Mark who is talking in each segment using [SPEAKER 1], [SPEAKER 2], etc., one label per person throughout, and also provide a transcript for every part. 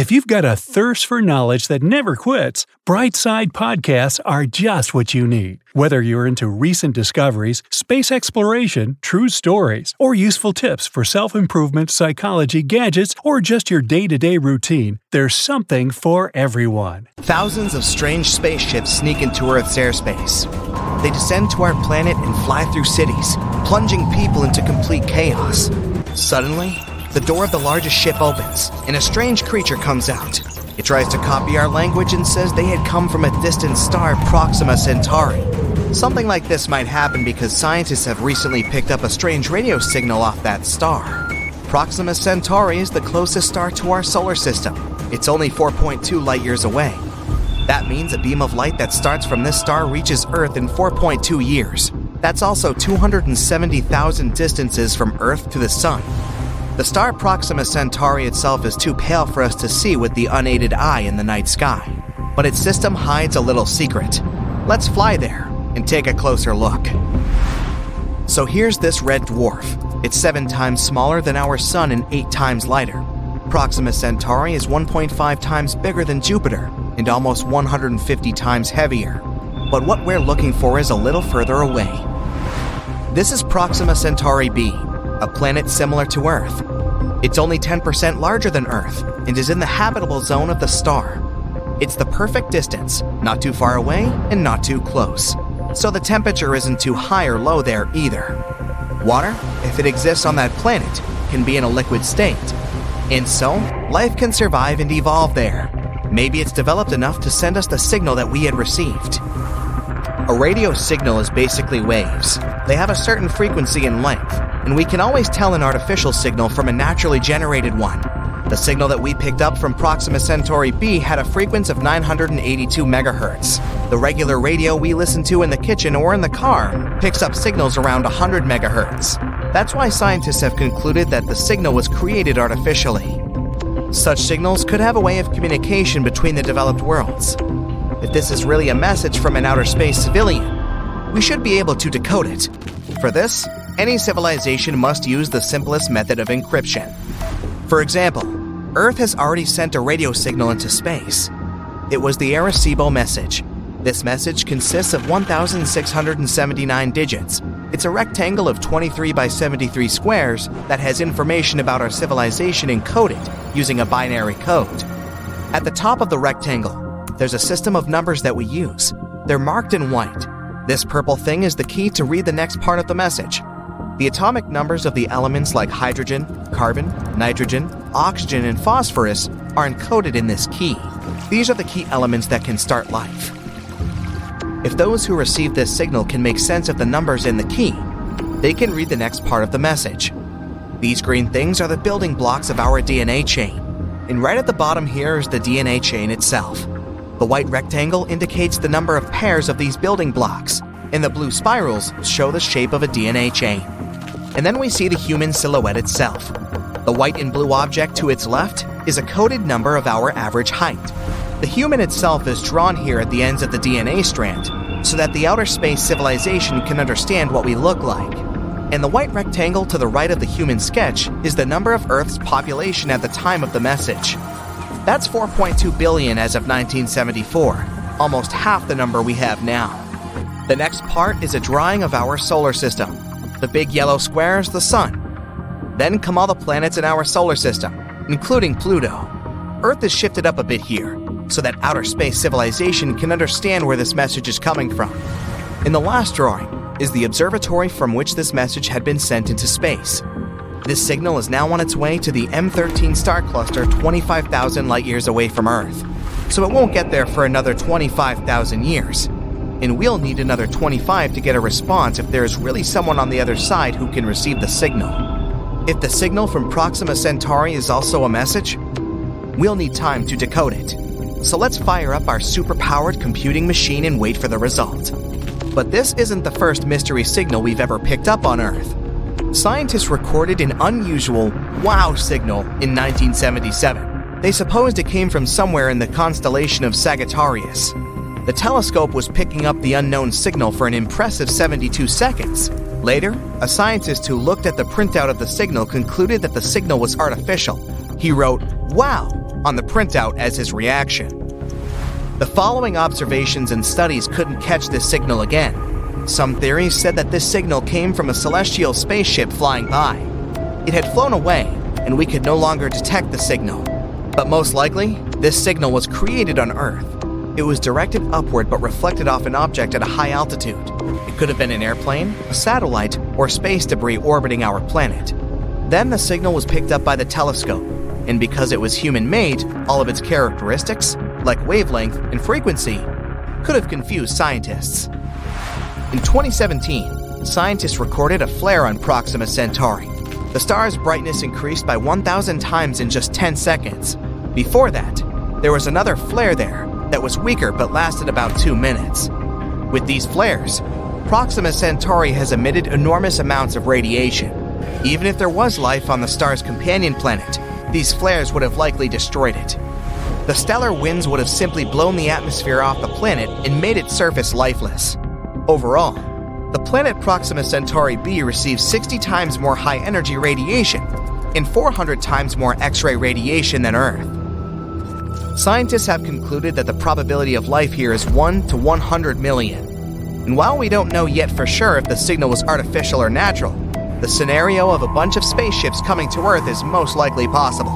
[SPEAKER 1] If you've got a thirst for knowledge that never quits, Brightside Podcasts are just what you need. Whether you're into recent discoveries, space exploration, true stories, or useful tips for self improvement, psychology, gadgets, or just your day to day routine, there's something for everyone.
[SPEAKER 2] Thousands of strange spaceships sneak into Earth's airspace. They descend to our planet and fly through cities, plunging people into complete chaos. Suddenly, the door of the largest ship opens, and a strange creature comes out. It tries to copy our language and says they had come from a distant star, Proxima Centauri. Something like this might happen because scientists have recently picked up a strange radio signal off that star. Proxima Centauri is the closest star to our solar system. It's only 4.2 light years away. That means a beam of light that starts from this star reaches Earth in 4.2 years. That's also 270,000 distances from Earth to the Sun. The star Proxima Centauri itself is too pale for us to see with the unaided eye in the night sky, but its system hides a little secret. Let's fly there and take a closer look. So here's this red dwarf. It's seven times smaller than our Sun and eight times lighter. Proxima Centauri is 1.5 times bigger than Jupiter and almost 150 times heavier. But what we're looking for is a little further away. This is Proxima Centauri b, a planet similar to Earth. It's only 10% larger than Earth and is in the habitable zone of the star. It's the perfect distance, not too far away and not too close. So the temperature isn't too high or low there either. Water, if it exists on that planet, can be in a liquid state. And so, life can survive and evolve there. Maybe it's developed enough to send us the signal that we had received. A radio signal is basically waves. They have a certain frequency and length, and we can always tell an artificial signal from a naturally generated one. The signal that we picked up from Proxima Centauri b had a frequency of 982 megahertz. The regular radio we listen to in the kitchen or in the car picks up signals around 100 megahertz. That's why scientists have concluded that the signal was created artificially. Such signals could have a way of communication between the developed worlds. If this is really a message from an outer space civilian, we should be able to decode it. For this, any civilization must use the simplest method of encryption. For example, Earth has already sent a radio signal into space. It was the Arecibo message. This message consists of 1,679 digits. It's a rectangle of 23 by 73 squares that has information about our civilization encoded using a binary code. At the top of the rectangle, there's a system of numbers that we use. They're marked in white. This purple thing is the key to read the next part of the message. The atomic numbers of the elements like hydrogen, carbon, nitrogen, oxygen, and phosphorus are encoded in this key. These are the key elements that can start life. If those who receive this signal can make sense of the numbers in the key, they can read the next part of the message. These green things are the building blocks of our DNA chain. And right at the bottom here is the DNA chain itself. The white rectangle indicates the number of pairs of these building blocks, and the blue spirals show the shape of a DNA chain. And then we see the human silhouette itself. The white and blue object to its left is a coded number of our average height. The human itself is drawn here at the ends of the DNA strand so that the outer space civilization can understand what we look like. And the white rectangle to the right of the human sketch is the number of Earth's population at the time of the message. That's 4.2 billion as of 1974, almost half the number we have now. The next part is a drawing of our solar system. The big yellow square is the sun. Then come all the planets in our solar system, including Pluto. Earth is shifted up a bit here, so that outer space civilization can understand where this message is coming from. In the last drawing is the observatory from which this message had been sent into space. This signal is now on its way to the M13 star cluster 25,000 light years away from Earth, so it won't get there for another 25,000 years. And we'll need another 25 to get a response if there is really someone on the other side who can receive the signal. If the signal from Proxima Centauri is also a message, we'll need time to decode it. So let's fire up our super-powered computing machine and wait for the result. But this isn't the first mystery signal we've ever picked up on Earth scientists recorded an unusual wow signal in 1977. They supposed it came from somewhere in the constellation of Sagittarius. The telescope was picking up the unknown signal for an impressive 72 seconds. Later, a scientist who looked at the printout of the signal concluded that the signal was artificial. He wrote, Wow, on the printout as his reaction. The following observations and studies couldn't catch this signal again. Some theories said that this signal came from a celestial spaceship flying by. It had flown away, and we could no longer detect the signal. But most likely, this signal was created on Earth. It was directed upward but reflected off an object at a high altitude. It could have been an airplane, a satellite, or space debris orbiting our planet. Then the signal was picked up by the telescope, and because it was human made, all of its characteristics, like wavelength and frequency, could have confused scientists. In 2017, scientists recorded a flare on Proxima Centauri. The star's brightness increased by 1,000 times in just 10 seconds. Before that, there was another flare there that was weaker but lasted about two minutes. With these flares, Proxima Centauri has emitted enormous amounts of radiation. Even if there was life on the star's companion planet, these flares would have likely destroyed it. The stellar winds would have simply blown the atmosphere off the planet and made its surface lifeless. Overall, the planet Proxima Centauri b receives 60 times more high energy radiation and 400 times more X ray radiation than Earth. Scientists have concluded that the probability of life here is 1 to 100 million. And while we don't know yet for sure if the signal was artificial or natural, the scenario of a bunch of spaceships coming to Earth is most likely possible.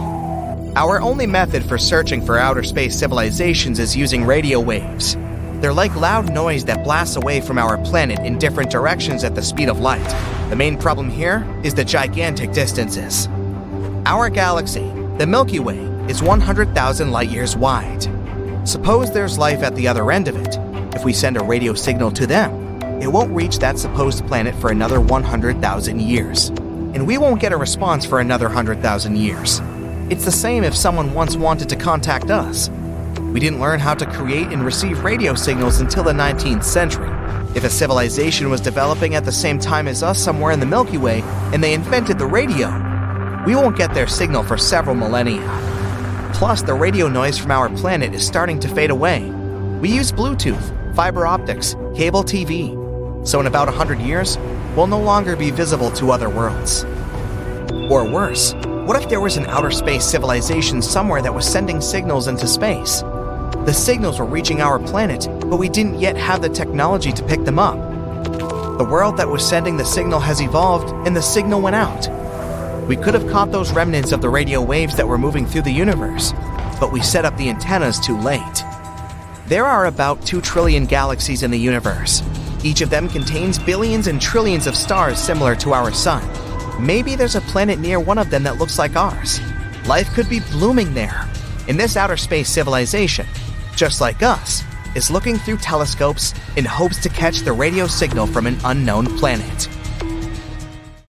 [SPEAKER 2] Our only method for searching for outer space civilizations is using radio waves. They're like loud noise that blasts away from our planet in different directions at the speed of light. The main problem here is the gigantic distances. Our galaxy, the Milky Way, is 100,000 light years wide. Suppose there's life at the other end of it. If we send a radio signal to them, it won't reach that supposed planet for another 100,000 years. And we won't get a response for another 100,000 years. It's the same if someone once wanted to contact us. We didn't learn how to create and receive radio signals until the 19th century. If a civilization was developing at the same time as us somewhere in the Milky Way and they invented the radio, we won't get their signal for several millennia. Plus, the radio noise from our planet is starting to fade away. We use Bluetooth, fiber optics, cable TV. So, in about 100 years, we'll no longer be visible to other worlds. Or worse, what if there was an outer space civilization somewhere that was sending signals into space? The signals were reaching our planet, but we didn't yet have the technology to pick them up. The world that was sending the signal has evolved, and the signal went out. We could have caught those remnants of the radio waves that were moving through the universe, but we set up the antennas too late. There are about 2 trillion galaxies in the universe. Each of them contains billions and trillions of stars similar to our Sun. Maybe there's a planet near one of them that looks like ours. Life could be blooming there. in this outer space civilization, just like us, is looking through telescopes in hopes to catch the radio signal from an unknown planet.